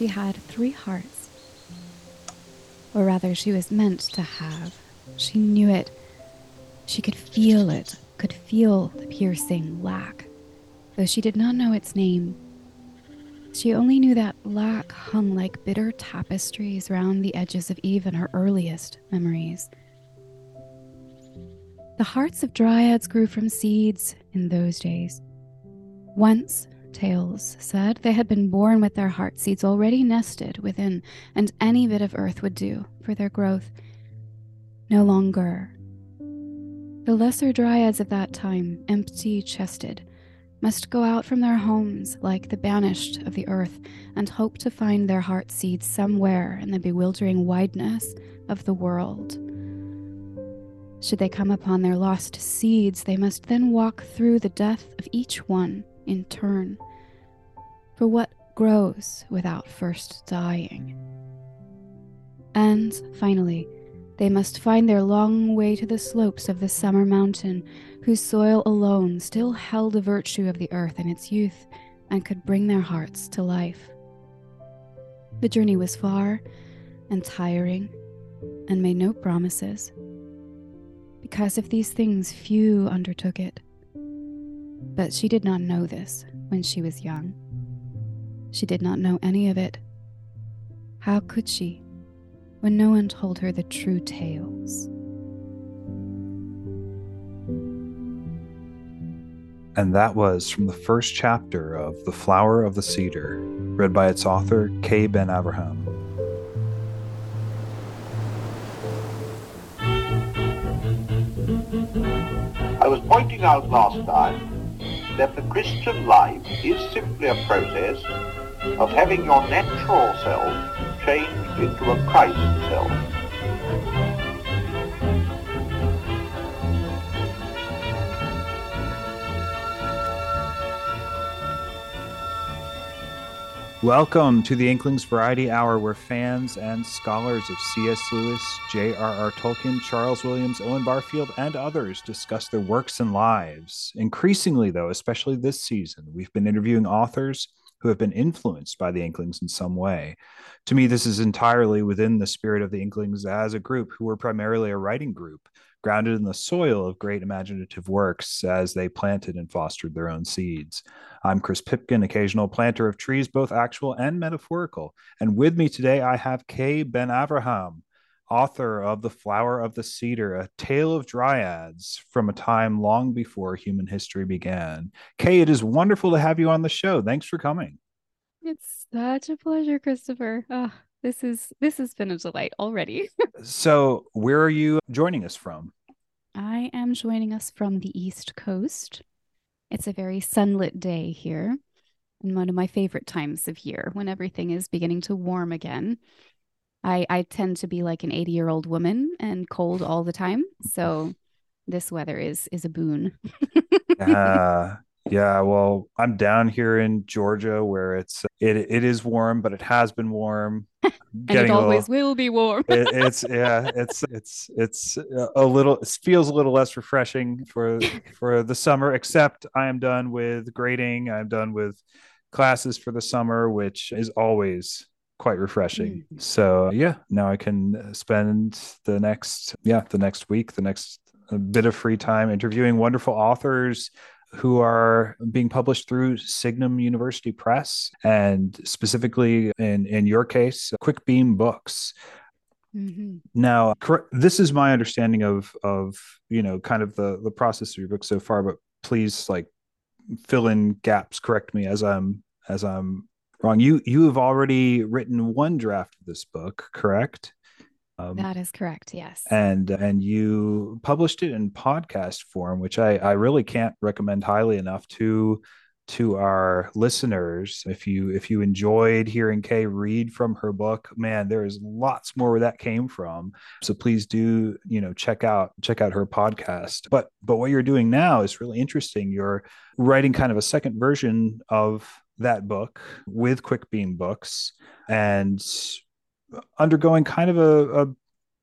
she had three hearts. Or rather, she was meant to have. She knew it. She could feel it, could feel the piercing lack, though she did not know its name. She only knew that lack hung like bitter tapestries round the edges of even her earliest memories. The hearts of dryads grew from seeds in those days. Once, tales said, they had been born with their heart seeds already nested within, and any bit of earth would do for their growth. No longer. The lesser dryads of that time, empty chested, must go out from their homes like the banished of the earth and hope to find their heart seeds somewhere in the bewildering wideness of the world. Should they come upon their lost seeds, they must then walk through the death of each one in turn. For what grows without first dying? And finally, they must find their long way to the slopes of the summer mountain, whose soil alone still held the virtue of the earth in its youth and could bring their hearts to life. The journey was far and tiring and made no promises. Because of these things, few undertook it. But she did not know this when she was young. She did not know any of it. How could she? when no one told her the true tales. And that was from the first chapter of The Flower of the Cedar, read by its author, Kay Ben Avraham. I was pointing out last time that the Christian life is simply a process of having your natural self changed into a Christ self. Welcome to the Inklings Variety Hour, where fans and scholars of C.S. Lewis, J.R.R. Tolkien, Charles Williams, Owen Barfield, and others discuss their works and lives. Increasingly, though, especially this season, we've been interviewing authors who have been influenced by the Inklings in some way. To me, this is entirely within the spirit of the Inklings as a group who were primarily a writing group, grounded in the soil of great imaginative works as they planted and fostered their own seeds. I'm Chris Pipkin, occasional planter of trees, both actual and metaphorical. And with me today, I have Kay Ben Avraham, author of The Flower of the Cedar, a tale of dryads from a time long before human history began. Kay, it is wonderful to have you on the show. Thanks for coming. It's such a pleasure, Christopher. Oh, this is this has been a delight already. so, where are you joining us from? I am joining us from the East Coast. It's a very sunlit day here, and one of my favorite times of year when everything is beginning to warm again. I I tend to be like an 80 year old woman and cold all the time. So this weather is is a boon. uh, yeah, well, I'm down here in Georgia where it's it it is warm, but it has been warm. and it always little, will be warm. it, it's yeah, it's it's it's a little it feels a little less refreshing for for the summer. Except I am done with grading. I'm done with classes for the summer, which is always quite refreshing. Mm. So yeah, now I can spend the next yeah the next week, the next bit of free time interviewing wonderful authors who are being published through Signum University Press and specifically in in your case, Quick Beam Books. Mm-hmm. Now, this is my understanding of of you know kind of the the process of your book so far, but please like fill in gaps, correct me as I'm as I'm wrong. You you have already written one draft of this book, correct? Um, that is correct. Yes. And and you published it in podcast form, which I I really can't recommend highly enough to to our listeners if you if you enjoyed hearing kay read from her book man there is lots more where that came from so please do you know check out check out her podcast but but what you're doing now is really interesting you're writing kind of a second version of that book with Quick Beam Books and undergoing kind of a, a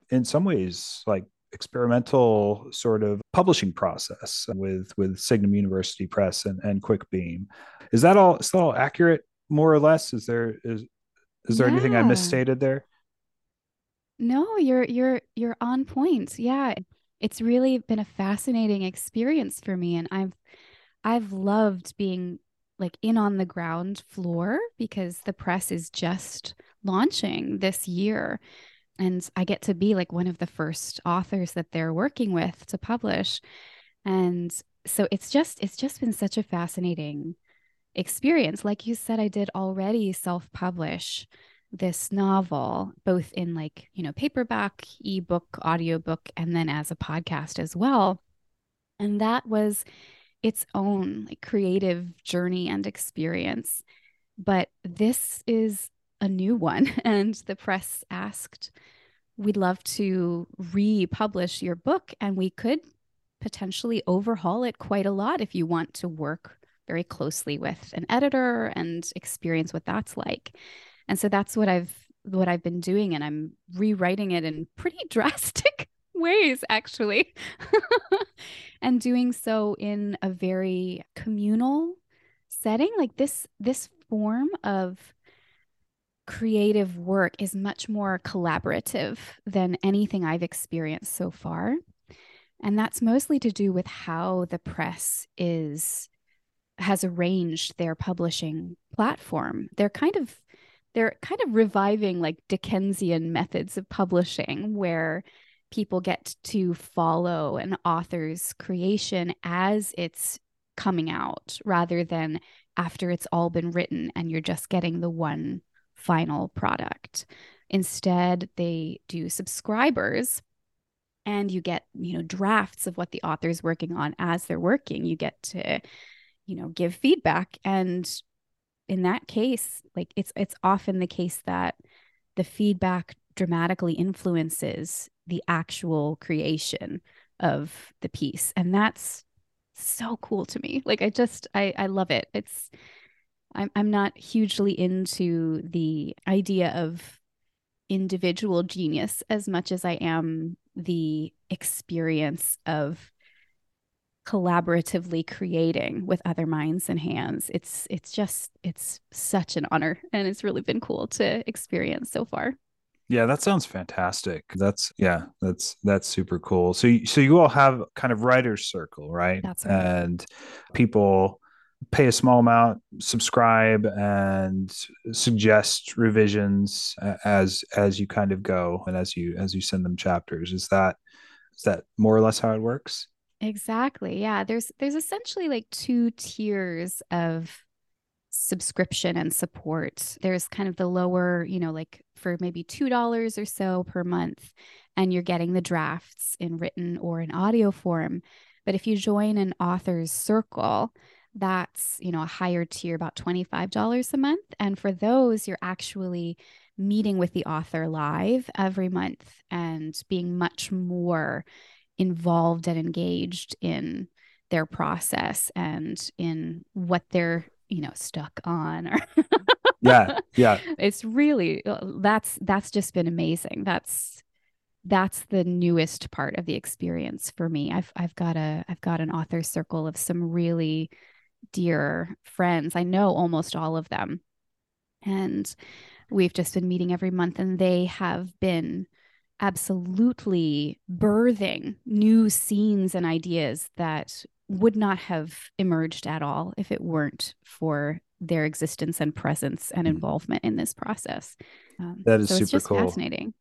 in some ways like experimental sort of publishing process with with Signum University Press and, and Quick Beam. Is that all is that all accurate more or less? Is there is Is there anything I misstated there? No, you're you're you're on point. Yeah. It's really been a fascinating experience for me and I've I've loved being like in on the ground floor because the press is just launching this year and I get to be like one of the first authors that they're working with to publish. And so it's just it's just been such a fascinating experience. Like you said, I did already self-publish this novel, both in like, you know, paperback, ebook, audiobook, and then as a podcast as well. And that was its own like creative journey and experience. But this is a new one. And the press asked, We'd love to republish your book, and we could potentially overhaul it quite a lot if you want to work very closely with an editor and experience what that's like. And so that's what I've what I've been doing and I'm rewriting it in pretty drastic ways actually. and doing so in a very communal setting like this this form of creative work is much more collaborative than anything I've experienced so far. And that's mostly to do with how the press is has arranged their publishing platform. They're kind of they're kind of reviving like Dickensian methods of publishing where people get to follow an author's creation as it's coming out rather than after it's all been written and you're just getting the one final product. Instead, they do subscribers and you get, you know, drafts of what the author's working on as they're working. You get to, you know, give feedback and in that case, like it's it's often the case that the feedback dramatically influences the actual creation of the piece. And that's so cool to me. Like I just I I love it. It's I'm I'm not hugely into the idea of individual genius as much as I am the experience of collaboratively creating with other minds and hands. It's it's just it's such an honor and it's really been cool to experience so far. Yeah, that sounds fantastic. That's yeah, that's that's super cool. So you, so you all have kind of writers circle, right? That's right. And people pay a small amount, subscribe, and suggest revisions as as you kind of go and as you as you send them chapters. Is that is that more or less how it works? Exactly. Yeah, there's there's essentially like two tiers of subscription and support. There's kind of the lower, you know, like for maybe $2 or so per month and you're getting the drafts in written or in audio form. But if you join an author's circle, that's, you know, a higher tier about $25 a month and for those you're actually meeting with the author live every month and being much more involved and engaged in their process and in what they're you know stuck on or yeah yeah. It's really uh, that's that's just been amazing. That's that's the newest part of the experience for me. I've i've got a i've got an author circle of some really dear friends. I know almost all of them. And we've just been meeting every month and they have been absolutely birthing new scenes and ideas that would not have emerged at all if it weren't for their existence and presence and Mhm. involvement in this process. Um, That is so super cool. fascinating.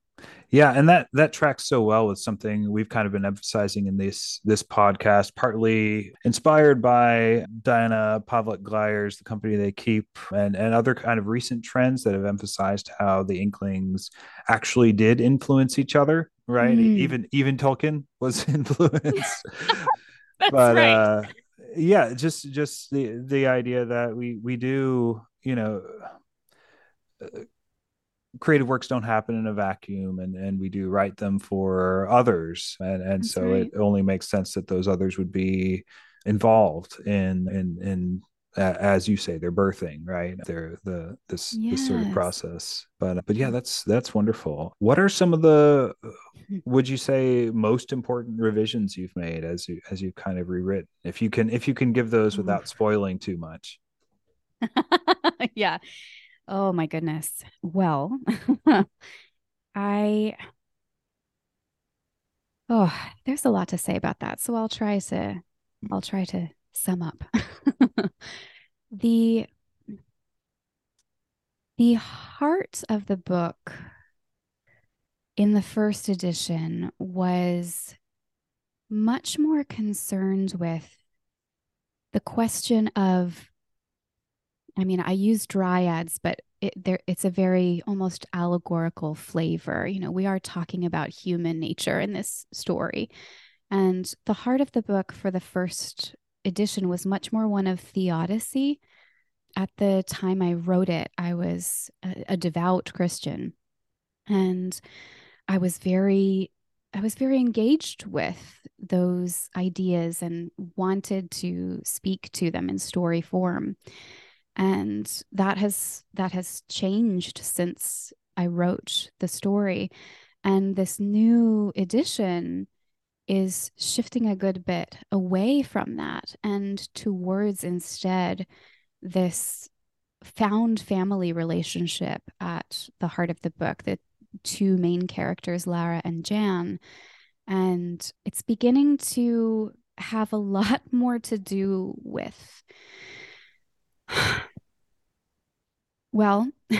Yeah, and that that tracks so well with something we've kind of been emphasizing in this this podcast, partly inspired by Diana Pavlac Glyer's, the company they keep, and and other kind of recent trends that have emphasized how the Inklings actually did influence each other. Right, Mm. even even Tolkien was influenced. That's but right. uh yeah just just the the idea that we we do you know uh, creative works don't happen in a vacuum and and we do write them for others and and That's so right. it only makes sense that those others would be involved in in in as you say they're birthing right? They're the this this sort of process. But uh, but yeah that's that's wonderful. What are some of the would you say most important revisions you've made as you as you've kind of rewritten? If you can if you can give those without spoiling too much. Yeah. Oh my goodness. Well, I Oh, there's a lot to say about that. So I'll try to I'll try to sum up. the the heart of the book in the first edition was much more concerned with the question of I mean, I use dryads, but it, there, it's a very almost allegorical flavor. You know, we are talking about human nature in this story. And the heart of the book for the first edition was much more one of theodicy. At the time I wrote it, I was a, a devout Christian. And I was very I was very engaged with those ideas and wanted to speak to them in story form and that has that has changed since i wrote the story and this new edition is shifting a good bit away from that and towards instead this found family relationship at the heart of the book the two main characters lara and jan. And it's beginning to have a lot more to do with well,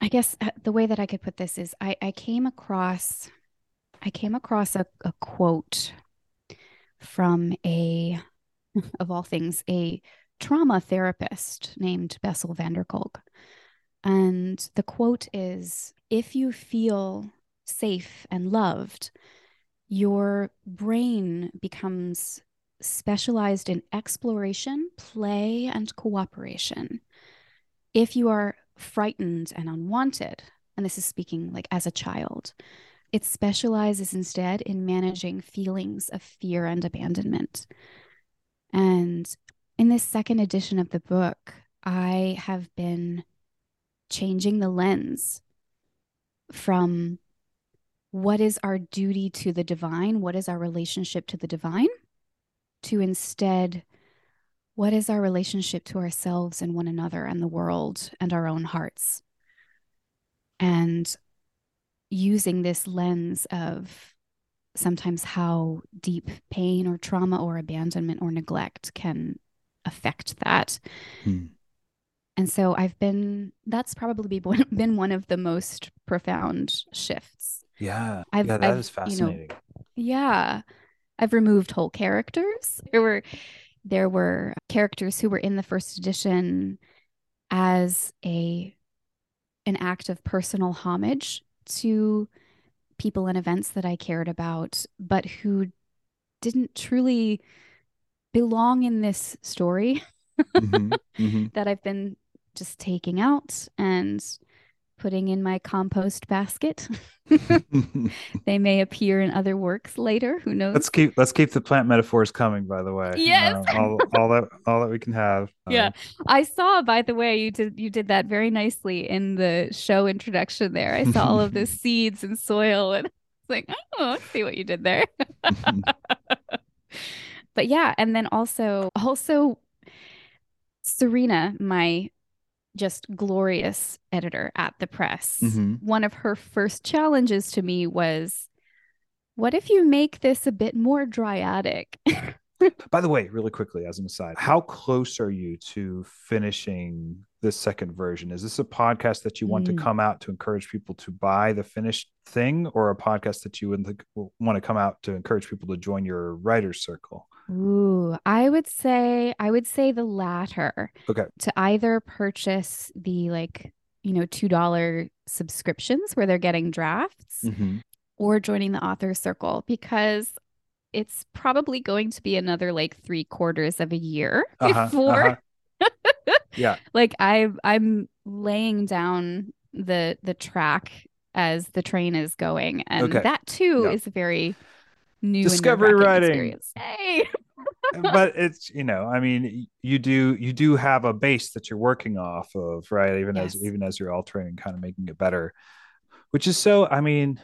I guess uh, the way that I could put this is I, I came across I came across a, a quote from a of all things a trauma therapist named Bessel van der Kolk. And the quote is if you feel safe and loved, your brain becomes specialized in exploration, play, and cooperation. If you are frightened and unwanted, and this is speaking like as a child, it specializes instead in managing feelings of fear and abandonment. And in this second edition of the book, I have been changing the lens from what is our duty to the divine? What is our relationship to the divine? to instead what is our relationship to ourselves and one another and the world and our own hearts and using this lens of sometimes how deep pain or trauma or abandonment or neglect can affect that. Hmm. and so i've been that's probably been one of the most profound shifts. Yeah. I've, yeah that I've, is fascinating you know, yeah. I've removed whole characters. There were there were characters who were in the first edition as a an act of personal homage to people and events that I cared about, but who didn't truly belong in this story mm-hmm, mm-hmm. that I've been just taking out and putting in my compost basket. they may appear in other works later. Who knows? Let's keep let's keep the plant metaphors coming. By the way, yes, uh, all, all that all that we can have. Yeah, uh, I saw. By the way, you did you did that very nicely in the show introduction. There, I saw all of the seeds and soil, and it's like, oh, see what you did there. but yeah, and then also also Serena, my just glorious editor at the press. Mm-hmm. One of her first challenges to me was what if you make this a bit more dryadic? By the way, really quickly, as an aside, how close are you to finishing this second version? Is this a podcast that you want mm. to come out to encourage people to buy the finished thing, or a podcast that you would want to come out to encourage people to join your writer's circle? Ooh, I would say I would say the latter. Okay. To either purchase the like, you know, $2 subscriptions where they're getting drafts mm-hmm. or joining the author circle because it's probably going to be another like three quarters of a year uh-huh, before uh-huh. yeah like i i'm laying down the the track as the train is going and okay. that too is very new discovery writing experience. hey but it's you know i mean you do you do have a base that you're working off of right even yes. as even as you're altering and kind of making it better which is so i mean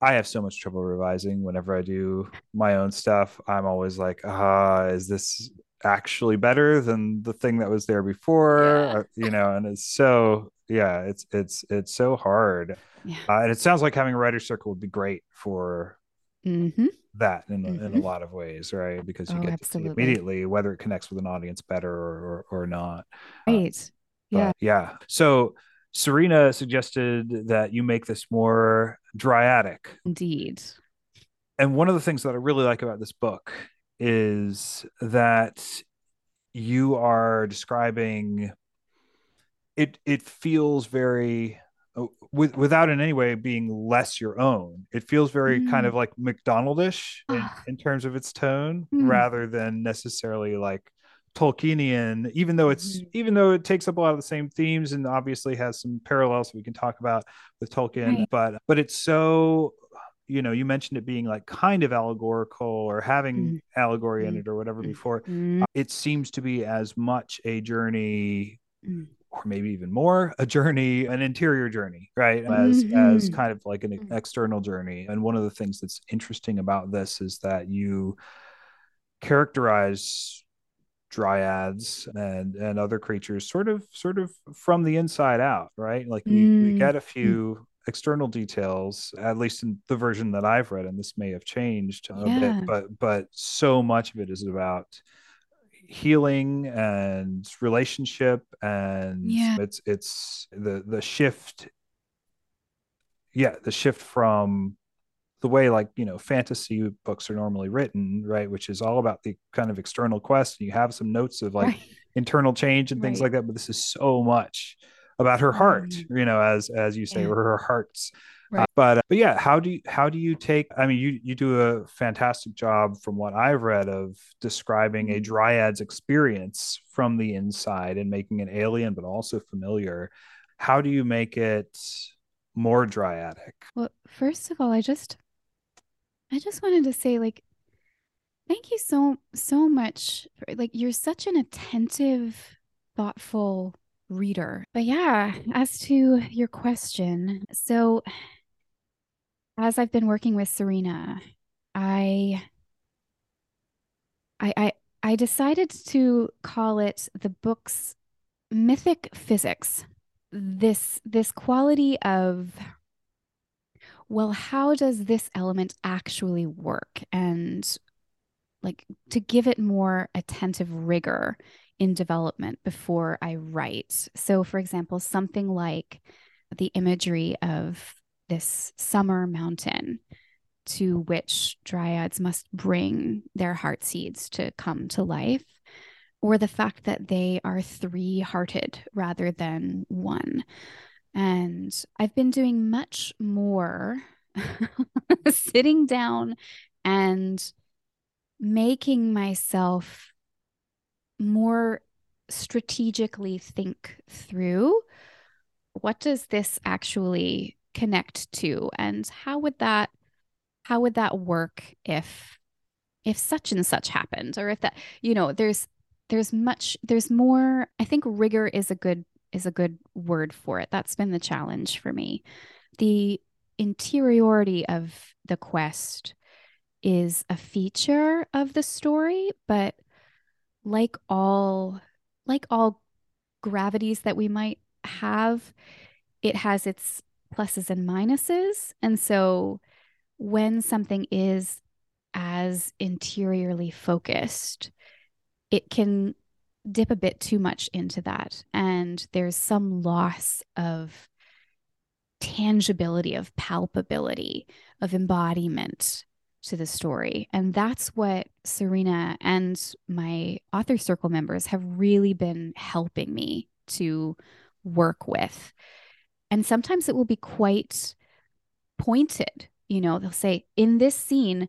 i have so much trouble revising whenever i do my own stuff i'm always like ah is this actually better than the thing that was there before Yeah. you know and it's so yeah it's it's it's so hard Yeah. uh, and it sounds like having a writer's circle would be great for Mm-hmm. that in, a- in a Mhm. lot of ways right because you Oh, get absolutely. to see immediately whether it connects with an audience better or or, or not Uh, Right. Yeah. yeah so serena suggested that you make this more dryadic Indeed. and one of the things that I really like about this book is that you are describing it it feels very with, without in any way being less your own it feels very kind Mm. of like macdonaldish in, Ah. in terms of its tone Mm. rather than necessarily like tolkienian even though it's Mhm. even though it takes up a lot of the same themes and obviously has some parallels we can talk about with tolkien Right. but but it's so you know you mentioned it being like kind of allegorical or having Mm. allegory in Mm. it or whatever Mm. before Mm. it seems to be as much a journey Mm. Or maybe even more a journey an interior journey right as as Mhm. kind of like an Mhm. external journey and one of the things that's interesting about this is that you characterize dryads and and other creatures sort of sort of from the inside out right like we, we Mm. get a few external details at least in the version that i've read and this may have changed a Yeah. bit but but so much of it is about healing and relationship and Yeah. it's it's the the shift yeah the shift from the way like you know fantasy books are normally written right which is all about the kind of external quest and you have some notes of like right. internal change and things Right. like that but this is so much about her heart Mhm. you know as as you say Yeah. or her hearts Right. Uh, but but yeah how do you how do you take i mean you you do a fantastic job from what i've read of describing a Mhm. dryad's experience from the inside and making it alien but also familiar how do you make it more dryadic Well, first of all, I just I just wanted to say like thank you so so much for, like you're such an attentive, thoughtful reader. But yeah, as to your question, so as I've been working with Serena, I I I I decided to call it the book's mythic physics. This this quality of well, how does this element actually work? And like to give it more attentive rigor in development before I write. So, for example, something like the imagery of this summer mountain to which dryads must bring their heart seeds to come to life, or the fact that they are three hearted rather than one. And I've been doing much more sitting down and making myself more strategically think through what does this actually connect to? And how would that how would that work if if such and such happened? Or if that you know there's there's much there's more i think rigor is a good is a good word for it. That's been the challenge for me. The interiority of the quest is a feature of the story but like all like all gravities that we might have it has its pluses and minuses. And so when something is as interiorly focused it can dip a bit too much into that. And there's some loss of tangibility of palpability of embodiment to the story. And that's what serena and my author circle members have really been helping me to work with and sometimes it will be quite pointed you know they'll say in this scene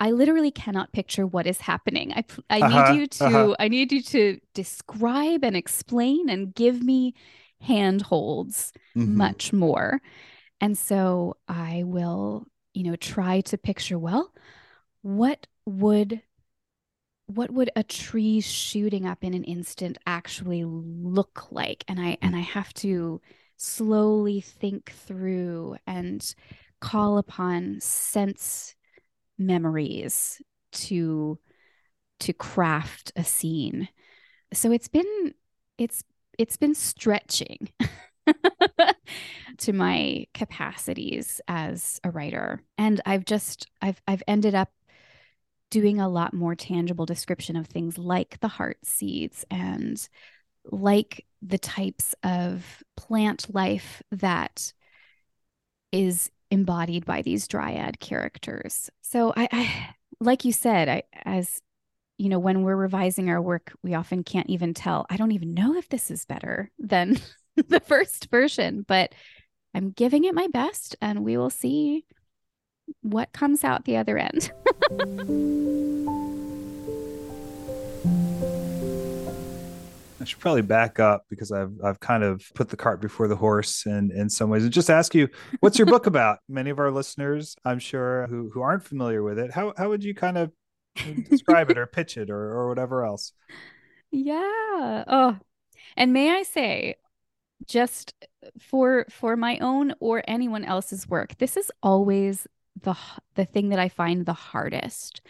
I literally cannot picture what is happening. I I Uh-huh, need you to uh-huh. I need you to describe and explain and give me handholds Mhm. much more. And so I will, you know, try to picture well, what would what would a tree shooting up in an instant actually look like? And I and I have to slowly think through and call upon sense memories to to craft a scene. So it's been it's it's been stretching to my capacities as a writer. And I've just I've I've ended up doing a lot more tangible description of things like the heart seeds and like the types of plant life that is embodied by these dryad characters. So I, I like you said, I as you know, when we're revising our work, we often can't even tell. I don't even know if this is better than the first version, but I'm giving it my best and we will see what comes out the other end. I should probably back up because I've I've kind of put the cart before the horse in in some ways and just ask you what's your book about? Many of our listeners, I'm sure, who who aren't familiar with it, how how would you kind of describe it or pitch it or or whatever else? Yeah. Oh. And may I say just for for my own or anyone else's work, this is always the the thing that I find the hardest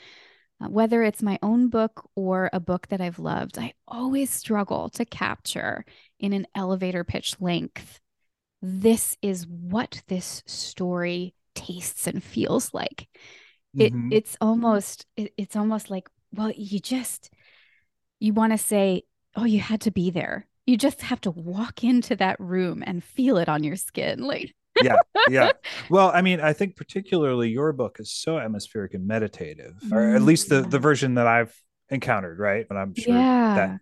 whether it's my own book or a book that I've loved, I always struggle to capture in an elevator pitch length. This is what this story tastes and feels like. Mm-hmm. it's almost it, it's almost like well you just you want to say oh you had to be there. You just have to walk into that room and feel it on your skin like yeah yeah well i mean i think particularly your book is so atmospheric and meditative or at least the the mm. version that i've encountered right and i'm sure yeah. that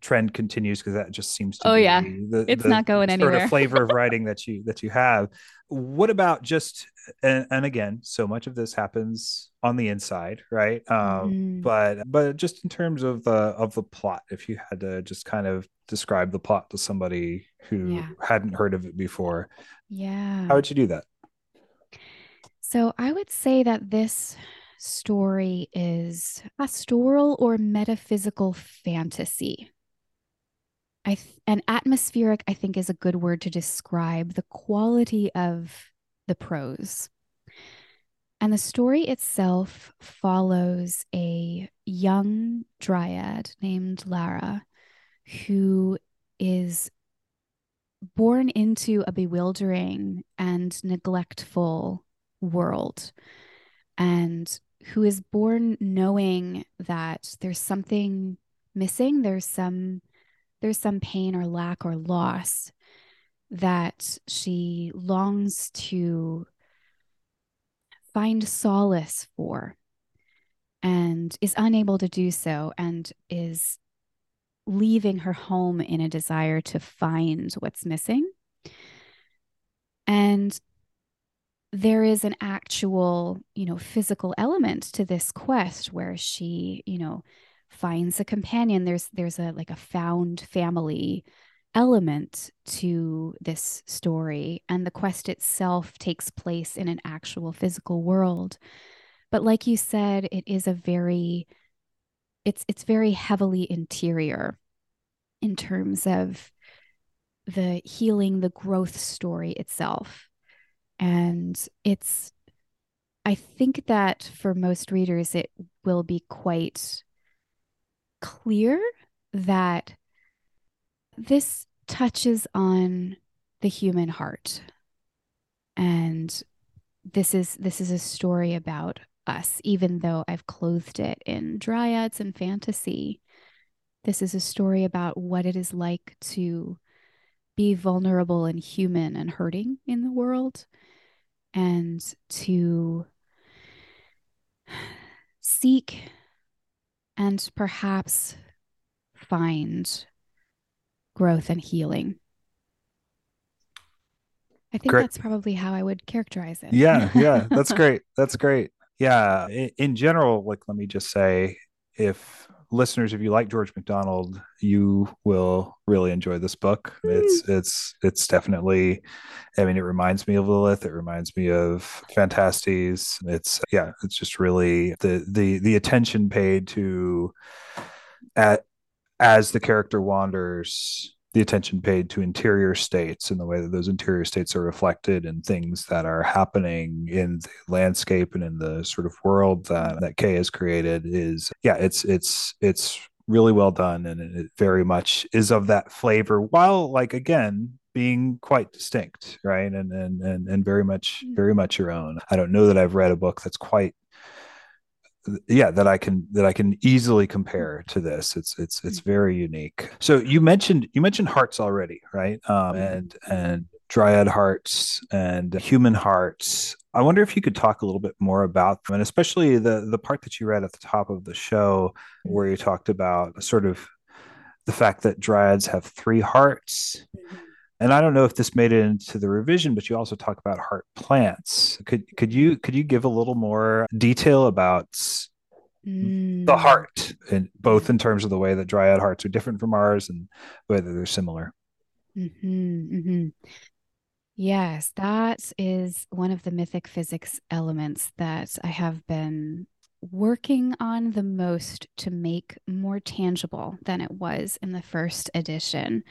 trend continues because that just seems to oh yeah the, it's the not going sort anywhere of flavor of writing that you that you have what about just and, and again so much of this happens on the inside right um mm. but but just in terms of the of the plot if you had to just kind of describe the plot to somebody who yeah. hadn't heard of it before yeah how would you do that so i would say that this story is pastoral or metaphysical fantasy. I th- and atmospheric, I think, is a good word to describe the quality of the prose. And the story itself follows a young dryad named Lara who is born into a bewildering and neglectful world. And who is born knowing that there's something missing there's some there's some pain or lack or loss that she longs to find solace for and is unable to do so and is leaving her home in a desire to find what's missing and there is an actual, you know, physical element to this quest where she, you know, finds a companion. There's there's a like a found family element to this story and the quest itself takes place in an actual physical world. But like you said, it is a very it's it's very heavily interior in terms of the healing, the growth story itself and it's, I think that for most readers, it will be quite clear that this touches on the human heart. And this is this is a story about us, even though I've clothed it in dryads and fantasy. This is a story about what it is like to be vulnerable and human and hurting in the world and to seek and perhaps find growth and healing. I think great. that's probably how I would characterize it. Yeah, yeah, that's great. That's great. Yeah, in, in general, like let me just say if listeners, if you like George MacDonald, you will really enjoy this book. It's mm. it's it's definitely. I mean, it reminds me of Lilith. It reminds me of Phantastes. It's yeah, it's just really the the the attention paid to at as the character wanders the attention paid to interior states and the way that those interior states are reflected in things that are happening in the landscape and in the sort of world that that Kay has created is yeah it's it's it's really well done and it very much is of that flavor while like again being quite distinct right and and and, and very much mm. very much your own i don't know that i've read a book that's quite yeah that i can that i can easily compare to this. It's it's it's mm-hmm. very unique. So you mentioned you mentioned hearts already right? Um, mm-hmm. and and dryad hearts and human hearts. I wonder if you could talk a little bit more about them and especially the the part that you read at the top of the show where you talked about sort of the fact that dryads have three hearts. Mm-hmm and I don't know if this made it into the revision, but you also talk about heart plants. Could could you could you give a little more detail about mm. the heart, and both in terms of the way that dryad hearts are different from ours and whether they're similar? Mm-hmm, mm-hmm. Yes, that is one of the mythic physics elements that I have been working on the most to make more tangible than it was in the first edition.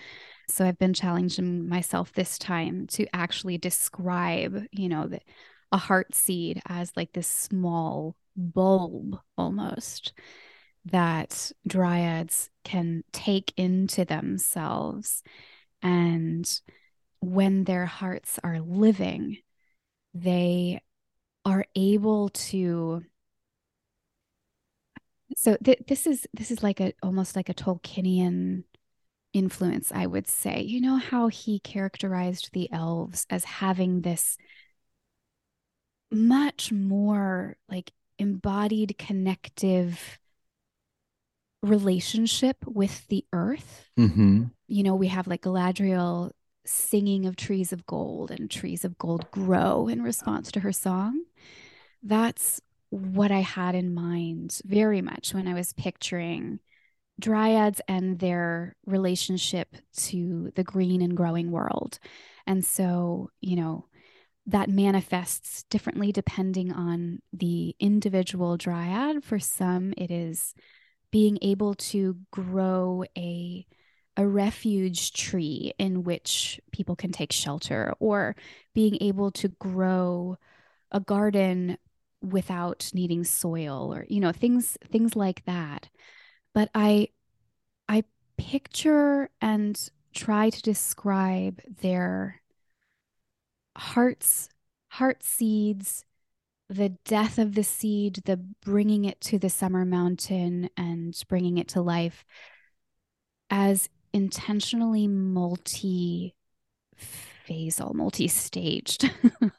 So I've been challenging myself this time to actually describe, you know, the, a heart seed as like this small bulb almost that dryads can take into themselves. And when their hearts are living, they are able to so th- this is this is like a almost like a Tolkienian influence, I would say. You know how he characterized the elves as having this much more like embodied connective relationship with the earth. Mm-hmm. You know, we have like Galadriel singing of trees of gold and trees of gold grow in response to her song. That's what I had in mind very much when I was picturing dryads and their relationship to the green and growing world. And so, you know, that manifests differently depending on the individual dryad. For some, it is being able to grow a a refuge tree in which people can take shelter or being able to grow a garden without needing soil or you know things things like that but I I picture and try to describe their hearts heart seeds the death of the seed the bringing it to the summer mountain and bringing it to life as intentionally multi phasal multi-staged.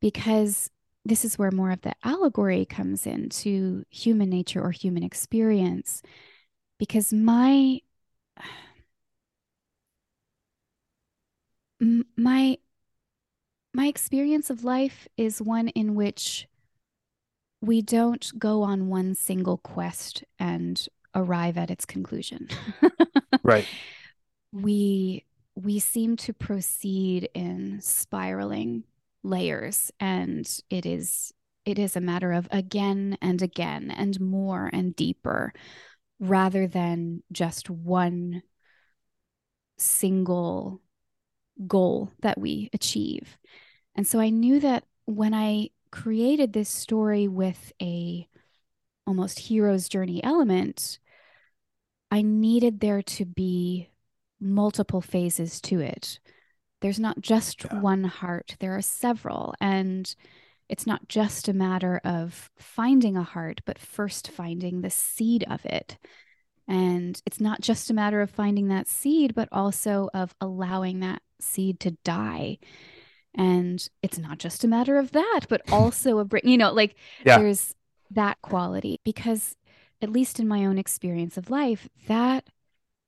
Because this is where more of the allegory comes into human nature or human experience because my my my experience of life is one in which we don't go on one single quest and arrive at its conclusion. right. We we seem to proceed in spiraling layers and it is it is a matter of again and again and more and deeper rather than just one single goal that we achieve. And so I knew that when I created this story with a almost hero's journey element, I needed there to be multiple phases to it there's not just yeah. one heart, there are several. And it's not just a matter of finding a heart, but first finding the seed of it. And it's not just a matter of finding that seed, but also of allowing that seed to die. And it's not just a matter of that, but also a bring, you know, like yeah. there's that quality because at least in my own experience of life, that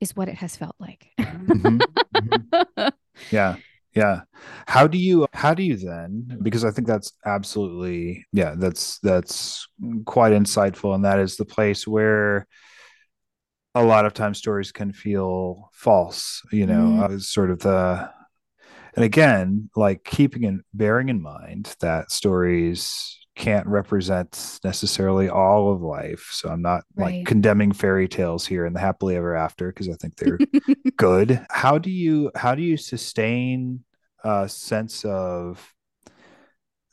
is what it has felt like. mm-hmm. Mm-hmm. Yeah. Yeah. How do you how do you then because I think that's absolutely yeah, that's that's quite insightful and that is the place where a lot of times stories can feel false, you know, mm. uh, sort of the and again, like keeping and bearing in mind that stories can't represent necessarily all of life. So I'm not Right. like condemning fairy tales here and the happily ever after because I think they're good. How do you how do you sustain a sense of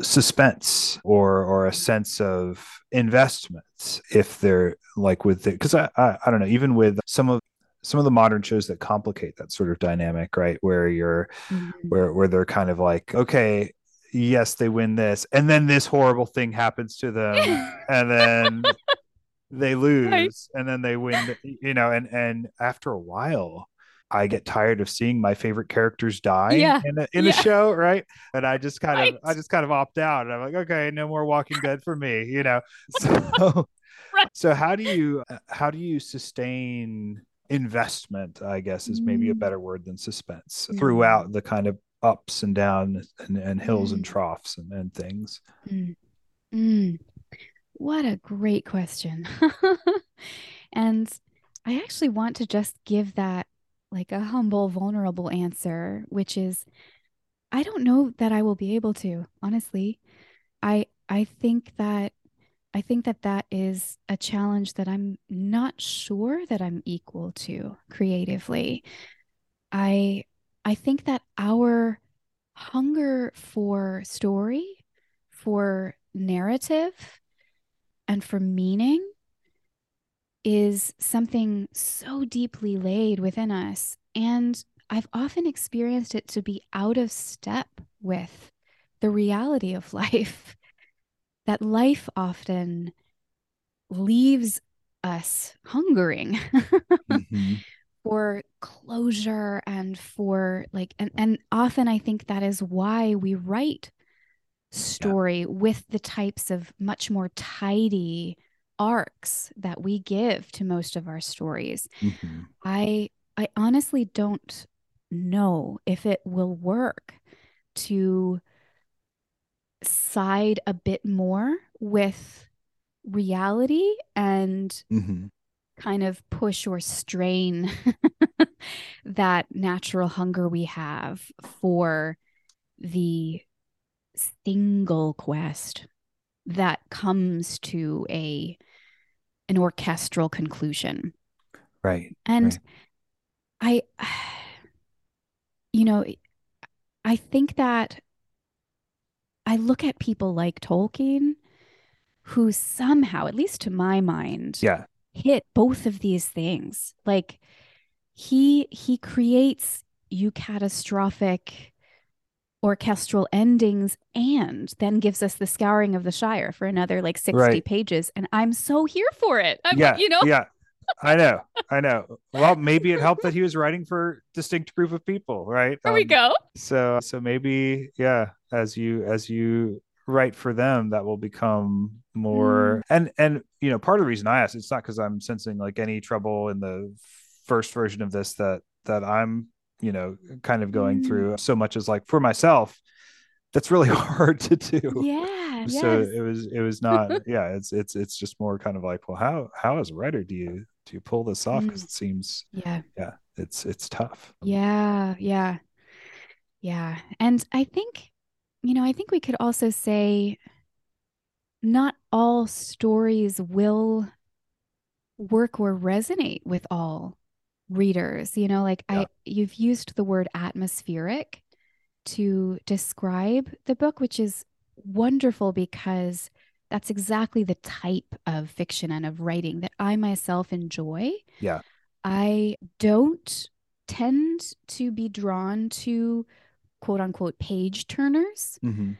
suspense or or a sense of investments if they're like with it because I, I I don't know even with some of some of the modern shows that complicate that sort of dynamic right where you're Mhm. where where they're kind of like okay yes they win this and then this horrible thing happens to them and then they lose and then they win you know and and after a while i get tired of seeing my favorite characters die Yeah. in a, in Yeah. a show right and i just kind of i just kind of opt out and i'm like okay no more walking dead for me you know so Right. so how do you how do you sustain investment i guess is maybe a Mm. better word than suspense Mm. throughout the kind of ups and downs and, and hills and Mm. troughs and, and things Mm. Mm. What a great question. And I actually want to just give that like a humble, vulnerable answer, which is I don't know that I will be able to, honestly. I I think that I think that that is a challenge that I'm not sure that I'm equal to creatively. I I think that our hunger for story, for narrative, and for meaning is something so deeply laid within us. And I've often experienced it to be out of step with the reality of life, that life often leaves us hungering Mhm. For closure and for like and and often I think that is why we write story with the types of much more tidy arcs that we give to most of our stories. Mhm. I I honestly don't know if it will work to side a bit more with reality and Mhm. Kind of push or strain that natural hunger we have for the single quest that comes to a an orchestral conclusion. right And I you know, I think that I look at people like Tolkien who somehow, at least to my mind, yeah hit both of these things. Like he he creates you catastrophic orchestral endings and then gives us the scouring of the Shire for another like 60 Right. pages. And I'm so here for it. I'm yeah like, you know, yeah i know i know well maybe it helped that he was writing for distinct group of people right there we Um, go. so so maybe yeah as you as you write for them that will become more and and you know part of the reason i asked it's not because i'm sensing like any trouble in the first version of this that that i'm you know kind of going Mm. through so much as like for myself that's really hard to do Yeah. so yes. it was it was not yeah it's it's it's just more kind of like well how how as a writer do you do you pull this off because Mm. it seems Yeah. yeah it's it's tough Yeah, yeah, yeah. And I think, you know, I think we could also say not all stories will work or resonate with all readers. You know, like Yeah. I, you've used the word atmospheric to describe the book, which is wonderful because that's exactly the type of fiction and of writing that I myself enjoy. yeah I don't tend to be drawn to quote unquote page turners. Mhm.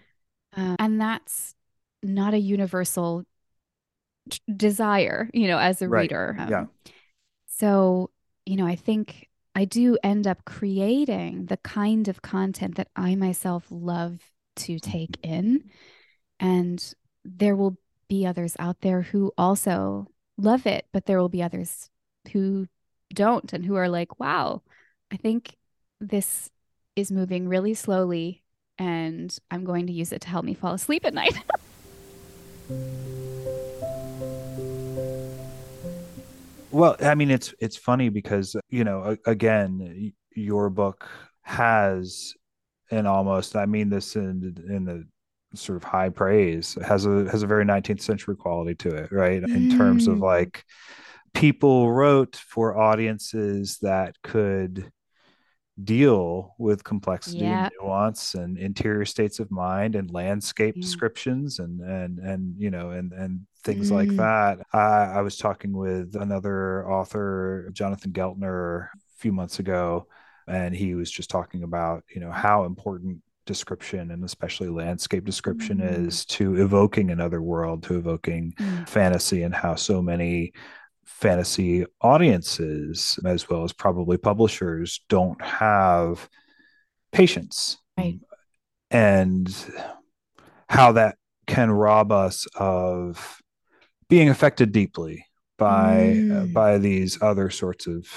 Uh, and that's not a universal t- desire, you know, as a Right. reader. Um, Yeah. So, you know, I think I do end up creating the kind of content that I myself love to take in. And there will be others out there who also love it, but there will be others who don't and who are like, wow, I think this is moving really slowly and I'm going to use it to help me fall asleep at night. Well, I mean, it's it's funny because you know, again, your book has an almost. I mean this in in the sort of high praise has a has a very 19th century quality to it, right? In terms of Mm. like people wrote for audiences that could deal with complexity Yeah. and nuance and interior states of mind and landscape descriptions and and and you know and and things like Mm. that. I, I was talking with another author, Jonathan Geltner, a few months ago, and he was just talking about you know how important description and especially landscape description Mm. is to evoking another world, to evoking Mm. fantasy, and how so many fantasy audiences, as well as probably publishers, don't have patience. Right. And how that can rob us of being affected deeply by uh, Mm. by these other sorts of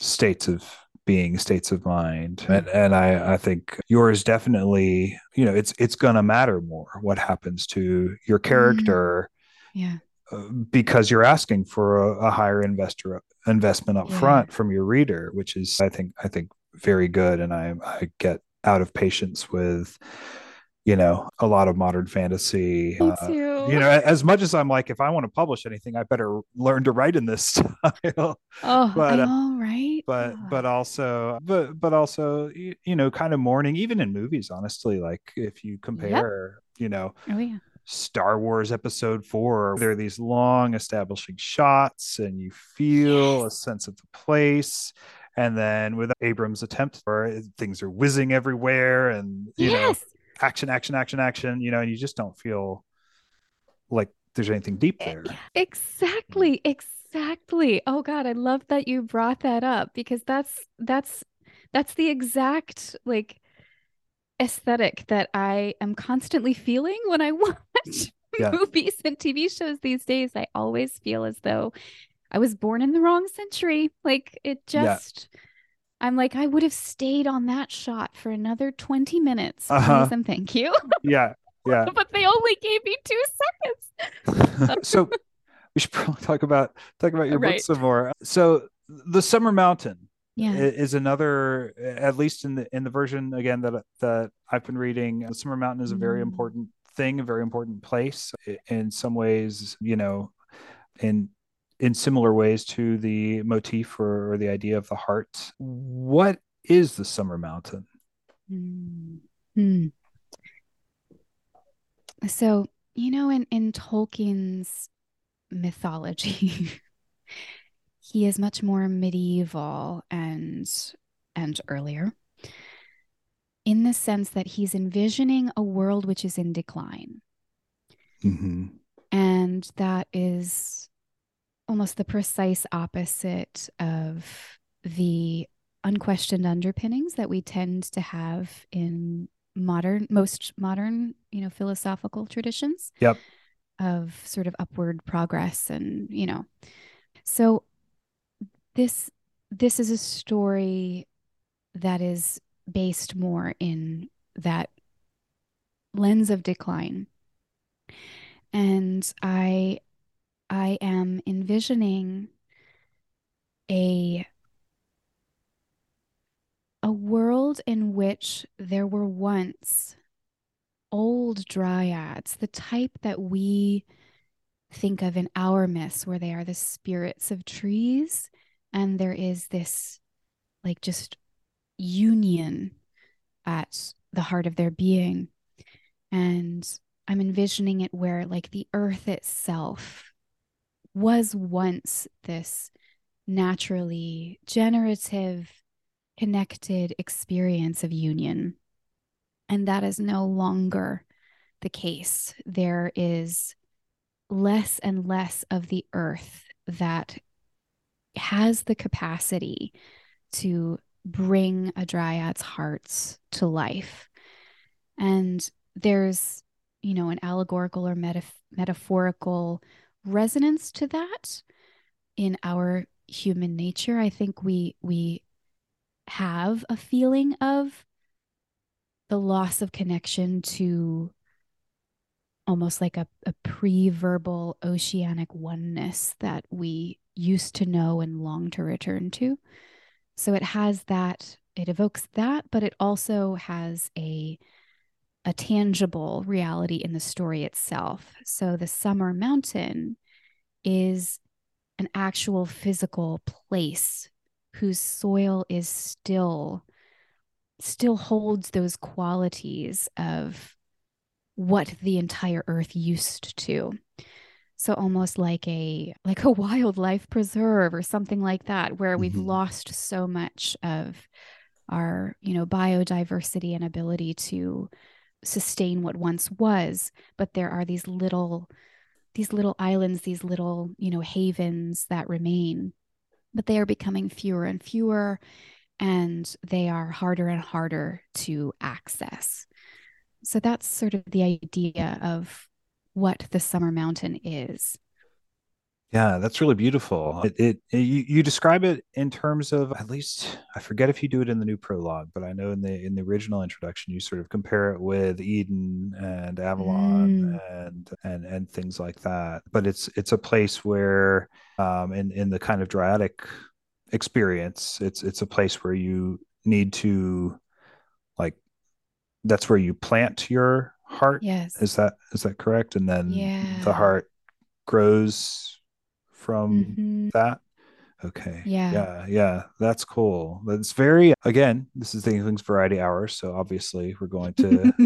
states of being states of mind and and I I think yours definitely you know it's it's gonna matter more what happens to your character Yeah. uh, because you're asking for a, a higher investor investment up Yeah. front from your reader, which is I think I think very good. And I I get out of patience with you know a lot of modern fantasy. Uh, you know, as much as I'm like, if I want to publish anything, I better learn to write in this style. Oh, but, I uh, know, right? but Oh. but also but but also you, you know kind of mourning even in movies honestly like if you compare you know oh yeah. Star Wars Episode 4. There are these long establishing shots, and you feel a sense of the place. And then with Abrams' attempt, where things are whizzing everywhere, and you know, action, action, action, action, you know, and you just don't feel like there's anything deep there. Exactly, exactly. Oh God, I love that you brought that up because that's that's that's the exact like aesthetic that I am constantly feeling when I watch Yeah. movies and TV shows these days. I always feel as though I was born in the wrong century. Like it Yeah. just I'm like, I would have stayed on that shot for another 20 minutes. Uh-huh. Please and thank you. Yeah, yeah. But they only gave me two seconds. so we should probably talk about talk about your book some more. So the Summer Mountain. Yeah. is another at least in the in the version again that that I've been reading the Summer Mountain is a very Mm. important thing a very important place in some ways you know in in similar ways to the motif or, or the idea of the heart what is the Summer Mountain Hmm. Hmm. So, you know, in, in Tolkien's mythology, he is much more medieval and and earlier in the sense that he's envisioning a world which is in decline. mm-hmm. And that is almost the precise opposite of the unquestioned underpinnings that we tend to have in modern, most modern, you know, philosophical traditions. Yep. Of sort of upward progress and, you know. So this this is a story that is based more in that lens of decline. And i i am envisioning a a world in which there were once old dryads the type that we think of in our myths where they are the spirits of trees and there is this like just union at the heart of their being. And i'm envisioning it where like the earth itself was once this naturally generative connected experience of union. And that is no longer the case. There is less and less of the earth that has the capacity to bring a dryad's hearts to life. And there's, you know, an allegorical or metaphorical resonance to that in our human nature. I think we we have a feeling of the loss of connection to almost like a, a pre-verbal oceanic oneness that we used to know and long to return to. So it has that, it evokes that, but it also has a a tangible reality in the story itself. So the Summer Mountain is an actual physical place whose soil is still still holds those qualities of what the entire earth used to so almost like a like a wildlife preserve or something like that where we've mm-hmm. lost so much of our you know biodiversity and ability to sustain what once was but there are these little these little islands these little you know havens that remain but they are becoming fewer and fewer and they are harder and harder to access so that's sort of the idea of what the summer mountain is yeah, that's really beautiful. It, it, it, you, you describe it in terms of at least I forget if you do it in the new prologue, but I know in the in the original introduction you sort of compare it with Eden and Avalon mm. and and and things like that. But it's it's a place where um in in the kind of dryadic experience, it's it's a place where you need to like that's where you plant your heart. Yes. Is that is that correct? And then yeah. the heart grows from mm-hmm. that. Okay. Yeah. Yeah. Yeah. That's cool. That's very, again, this is the Inklings Variety Hour. So obviously we're going to,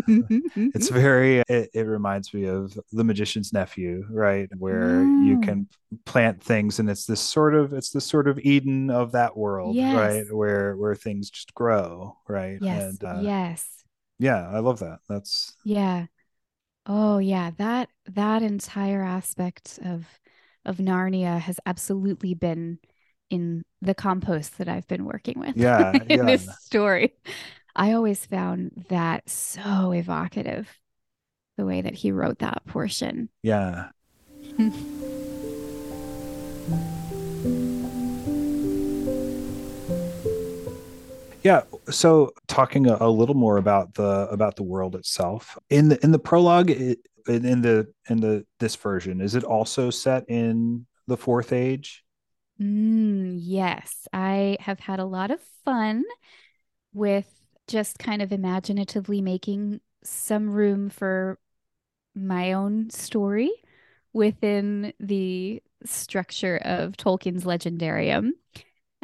it's very, it, it, reminds me of The Magician's Nephew, right? Where you can plant things and it's this sort of, it's this sort of Eden of that world, yes. right? Where, where things just grow, right? Yes. And, uh, yes. Yeah. I love that. That's, yeah. Oh, yeah. That, that entire aspect of, of Narnia has absolutely been in the compost that I've been working with. Yeah, in yeah. this story. I always found that so evocative, the way that he wrote that portion. Yeah. yeah so talking a, a, little more about the about the world itself in the in the prologue in the in the this version is it also set in the fourth age mm, yes i have had a lot of fun with just kind of imaginatively making some room for my own story within the structure of Tolkien's legendarium.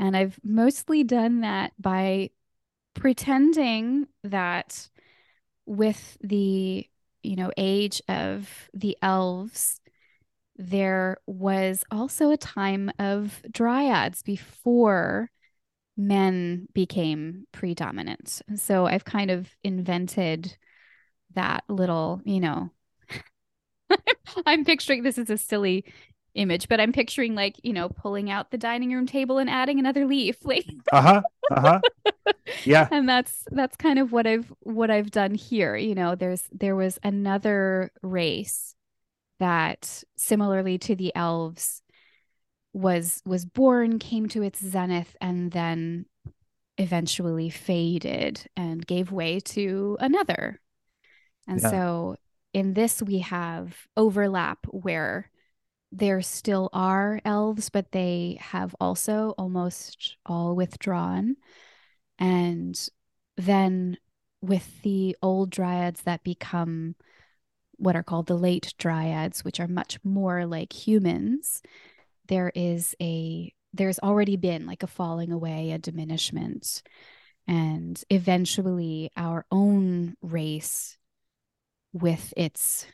And I've mostly done that by pretending that with the you know, age of the elves, there was also a time of dryads before men became predominant. So I've kind of invented that little, you know, I'm picturing this is a silly image, but I'm picturing like, you know, pulling out the dining room table and adding another leaf. Like uh-huh. Uh-huh. Yeah. and that's that's kind of what I've what I've done here. You know, there's there was another race that similarly to the elves was was born, came to its zenith, and then eventually faded and gave way to another. And yeah. so in this we have overlap where there still are elves, but they have also almost all withdrawn. And then with the old dryads that become what are called the late dryads, which are much more like humans, there is a there's already been like a falling away, a diminishment. And eventually our own race with its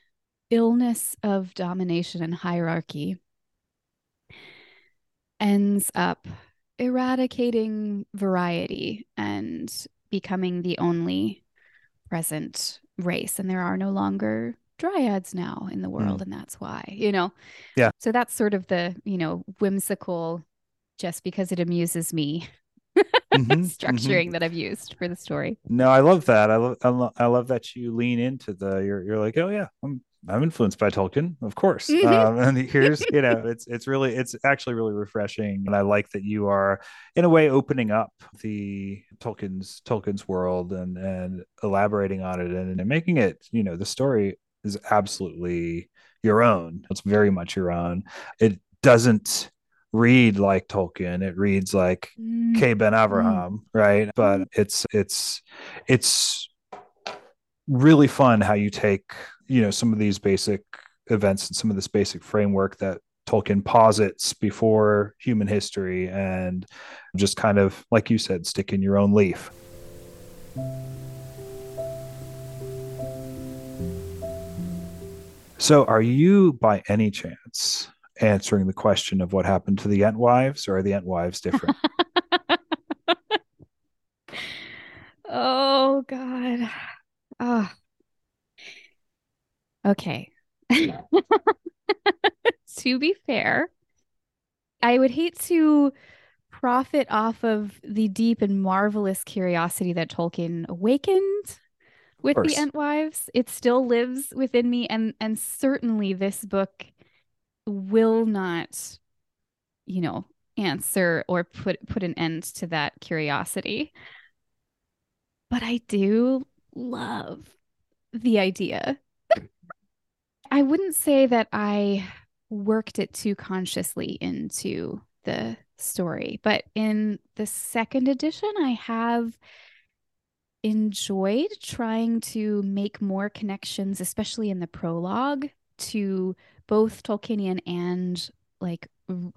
illness of domination and hierarchy ends up eradicating variety and becoming the only present race. And there are no longer dryads now in the world. Mm. And that's why, you know? Yeah. So that's sort of the, you know, whimsical, just because it amuses me mm-hmm, structuring mm-hmm. that I've used for the story. No, I love that. I love, I love, I love that you lean into the. You're, you're like, oh yeah, I'm, I'm influenced by Tolkien, of course. Mm-hmm. Um, and here's, you know, it's it's really it's actually really refreshing, and I like that you are, in a way, opening up the Tolkien's Tolkien's world and and elaborating on it and, and making it, you know, the story is absolutely your own. It's very much your own. It doesn't read like Tolkien. It reads like mm. Kay Ben Avraham, mm. right? But it's it's it's really fun how you take you know some of these basic events and some of this basic framework that Tolkien posits before human history and just kind of, like you said, stick in your own leaf. So, are you by any chance answering the question of what happened to the Entwives, or are the Entwives different? oh, God. Oh. Okay. to be fair, I would hate to profit off of the deep and marvelous curiosity that Tolkien awakened with the Entwives. It still lives within me, and and certainly this book will not, you know, answer or put put an end to that curiosity. But I do love the idea. I wouldn't say that I worked it too consciously into the story. But in the second edition, I have enjoyed trying to make more connections, especially in the prologue, to both Tolkienian and like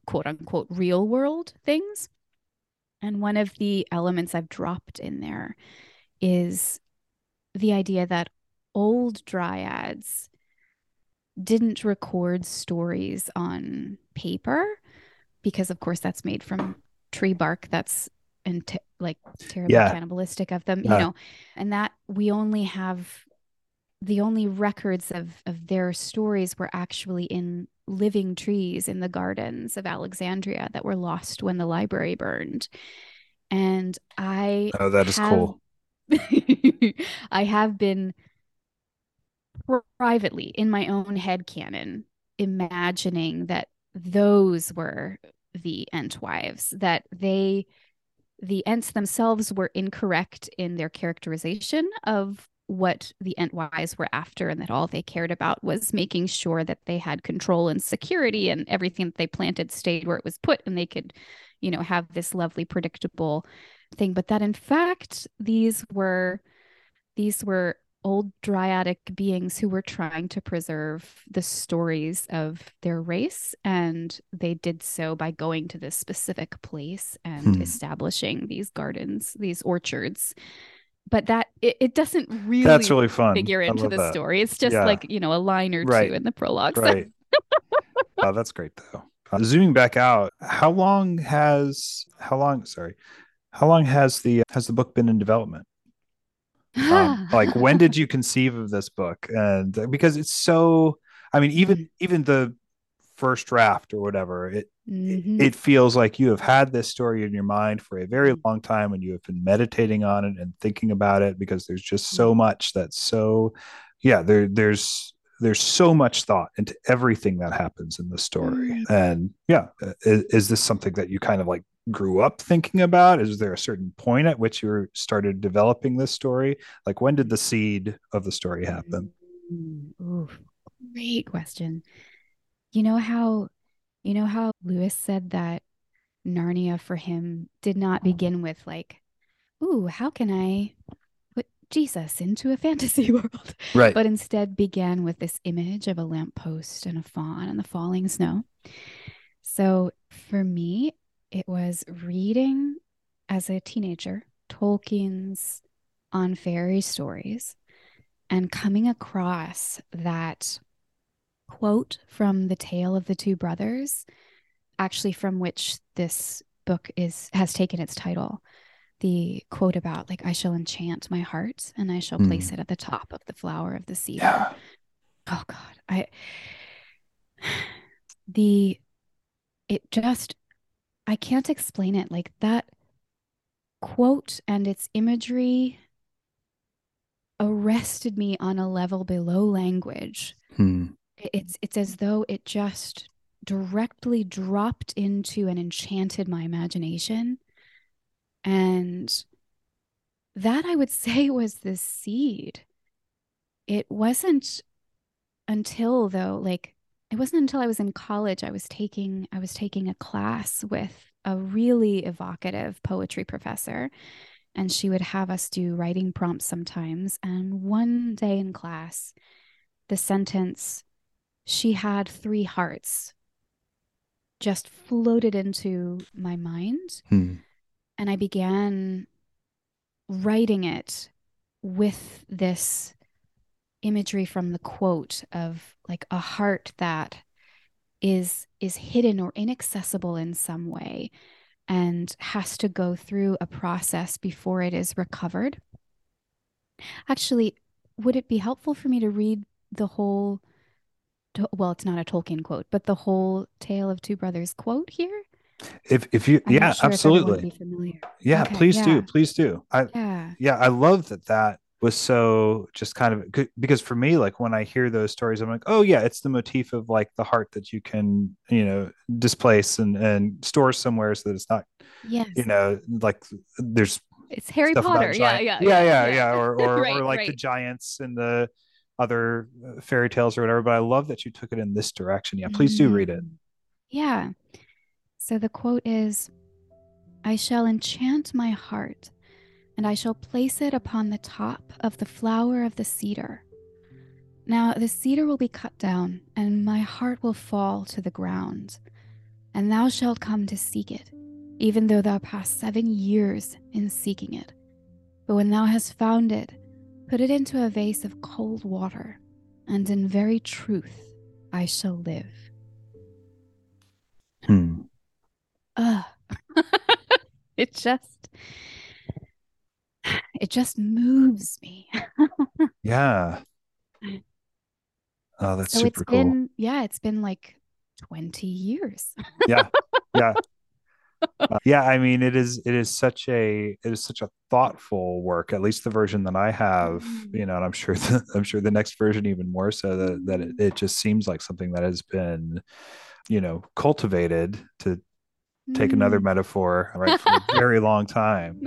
quote unquote real world things. And one of the elements I've dropped in there is the idea that old dryads didn't record stories on paper because of course that's made from tree bark that's and t- like terribly yeah. cannibalistic of them yeah. you know and that we only have the only records of of their stories were actually in living trees in the gardens of Alexandria that were lost when the library burned and i oh that is have, cool i have been privately in my own head canon imagining that those were the Entwives, that they the Ents themselves were incorrect in their characterization of what the Entwives were after, and that all they cared about was making sure that they had control and security, and everything that they planted stayed where it was put, and they could, you know, have this lovely, predictable thing. But that in fact, these were these were old dryadic beings who were trying to preserve the stories of their race and they did so by going to this specific place and hmm. establishing these gardens these orchards but that it, it doesn't really that's really fun figure into the that. story it's just yeah. like you know a line or right. two in the prologue right oh that's great though uh, zooming back out how long has how long sorry how long has the has the book been in development um, like when did you conceive of this book and uh, because it's so i mean even mm-hmm. even the first draft or whatever it mm-hmm. it feels like you have had this story in your mind for a very mm-hmm. long time and you have been meditating on it and thinking about it because there's just so mm-hmm. much that's so yeah there there's there's so much thought into everything that happens in the story mm-hmm. and yeah uh, is, is, this something that you kind of like grew up thinking about? Is there a certain point at which you started developing this story? Like when did the seed of the story happen? Mm-hmm. Ooh, great question. You know how you know how Lewis said that Narnia for him did not begin with like, ooh, how can I put Jesus into a fantasy world? Right. But instead began with this image of a lamppost and a faun and the falling snow. So for me, it was reading as a teenager Tolkien's on fairy stories and coming across that quote from the tale of the two brothers actually from which this book is has taken its title the quote about like i shall enchant my heart and i shall mm. place it at the top of the flower of the cedar yeah. oh god i the it just I can't explain it. Like that quote and its imagery arrested me on a level below language. Hmm. It's it's as though it just directly dropped into and enchanted my imagination. And that I would say was the seed. It wasn't until though, like it wasn't until I was in college I was taking I was taking a class with a really evocative poetry professor and she would have us do writing prompts sometimes. And one day in class, the sentence, she had three hearts, just floated into my mind. Hmm. And I began writing it with this imagery from the quote of like a heart that is is hidden or inaccessible in some way and has to go through a process before it is recovered. Actually, would it be helpful for me to read the whole well, it's not a Tolkien quote, but the whole Tale of Two Brothers quote here? If if you I'm yeah, sure if everyone would absolutely. Yeah, Okay, please do. Please do. I Yeah. yeah, I love that that was so just kind of because for me like when I hear those stories I'm like, "Oh yeah, it's the motif of like the heart that you can, you know, displace and and store somewhere so that it's not, Yes. you know, like there's It's Harry Potter. Yeah, giant- yeah, yeah, yeah, yeah, or or, Right, or like the giants and the other uh, fairy tales or whatever. But I love that you took it in this direction. Yeah, please do read it. Mm. Yeah. So the quote is I shall enchant my heart, and I shall place it upon the top of the flower of the cedar. Now the cedar will be cut down, and my heart will fall to the ground. And thou shalt come to seek it, even though thou pass seven years in seeking it. But when thou hast found it, put it into a vase of cold water, and in very truth I shall live. Hmm. Ugh. it just it just moves me. Yeah. Oh, that's so super it's cool. been yeah, it's been like 20 years. yeah yeah Uh, yeah i mean it is it is such a it is such a thoughtful work at least the version that i have Mm. you know and i'm sure the, i'm sure the next version even more so that, that it, it just seems like something that has been you know cultivated to take another Mm. metaphor right for a very long time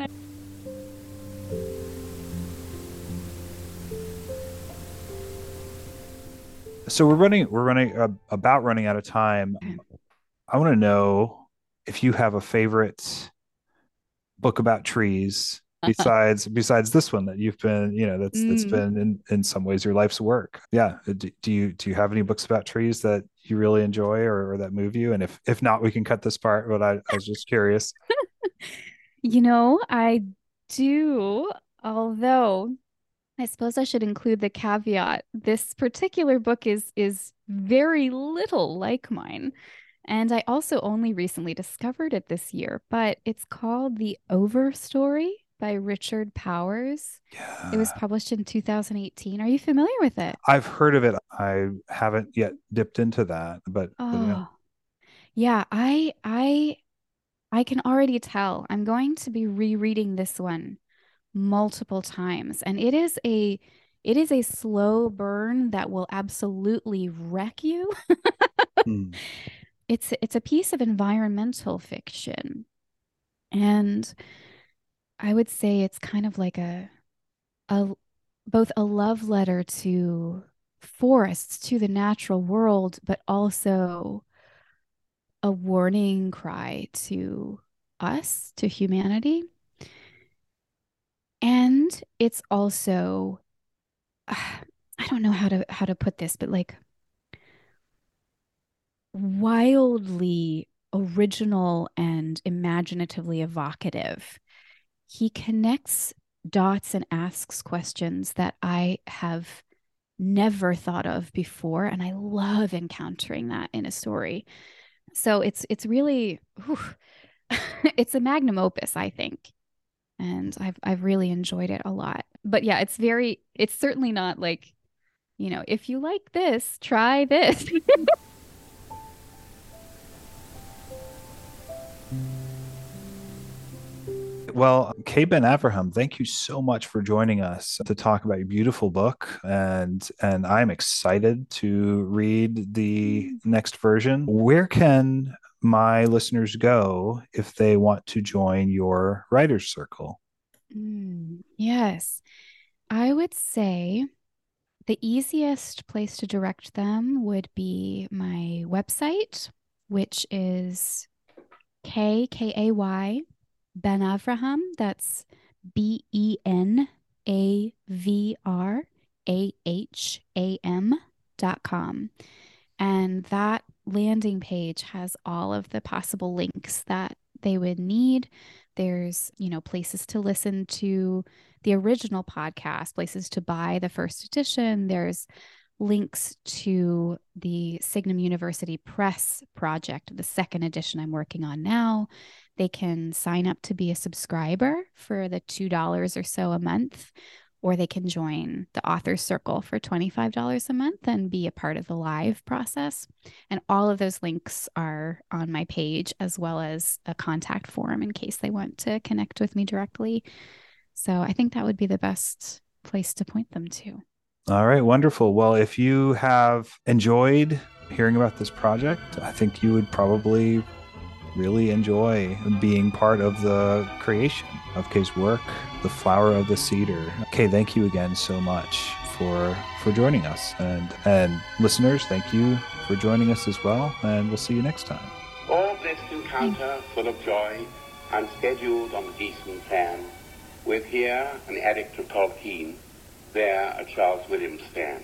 so we're running we're running uh, about running out of time. I want to know if you have a favorite book about trees besides besides this one that you've been you know that's that's been in in some ways your life's work. Yeah Uh, do, do you do you have any books about trees that you really enjoy or, or that move you? And if if not we can cut this part but i, I was just curious. You know, I do, although I suppose I should include the caveat. This particular book is is very little like mine. And I also only recently discovered it this year, but it's called The Overstory by Richard Powers. Yeah. It was published in 2018. Are you familiar with it? i've heard of it i haven't yet dipped into that but, but yeah. Oh, yeah, I I I can already tell I'm going to be rereading this one multiple times, and it is a it is a slow burn that will absolutely wreck you. Hmm. It's it's a piece of environmental fiction, and I would say it's kind of like a a both a love letter to forests, to the natural world, but also a warning cry to us, to humanity. And it's also I don't know how to how to put this, but like wildly original and imaginatively evocative. He connects dots and asks questions that I have never thought of before, and I love encountering that in a story. So it's it's really whew, it's a magnum opus, I think. And I've I've really enjoyed it a lot. But yeah, it's very it's certainly not like, you know, if you like this, try this. Well, Kay Ben Avraham, thank you so much for joining us to talk about your beautiful book, and and I'm excited to read the next version. Where can my listeners go if they want to join your writers circle? Mm, yes. I would say the easiest place to direct them would be my website, which is K K A Y Ben Avraham. That's B E N A V R A H A M dot com. And that landing page has all of the possible links that they would need. There's, you know, places to listen to the original podcast, places to buy the first edition. There's links to the Signum University Press project, the second edition I'm working on now. They can sign up to be a subscriber for the $2 or so a month, or they can join the Authors Circle for $25 a month and be a part of the live process. And all of those links are on my page, as well as a contact form in case they want to connect with me directly. So I think that would be the best place to point them to. All right, wonderful. Well, if you have enjoyed hearing about this project, I think you would probably really enjoy being part of the creation of Kay's work, The Flower of the Cedar. Kay, thank you again so much for for joining us. And and listeners, thank you for joining us as well, and we'll see you next time. All blessed encounter full of joy, unscheduled on the decent plan, with here an addict of Tolkien, there a Charles Williams fan.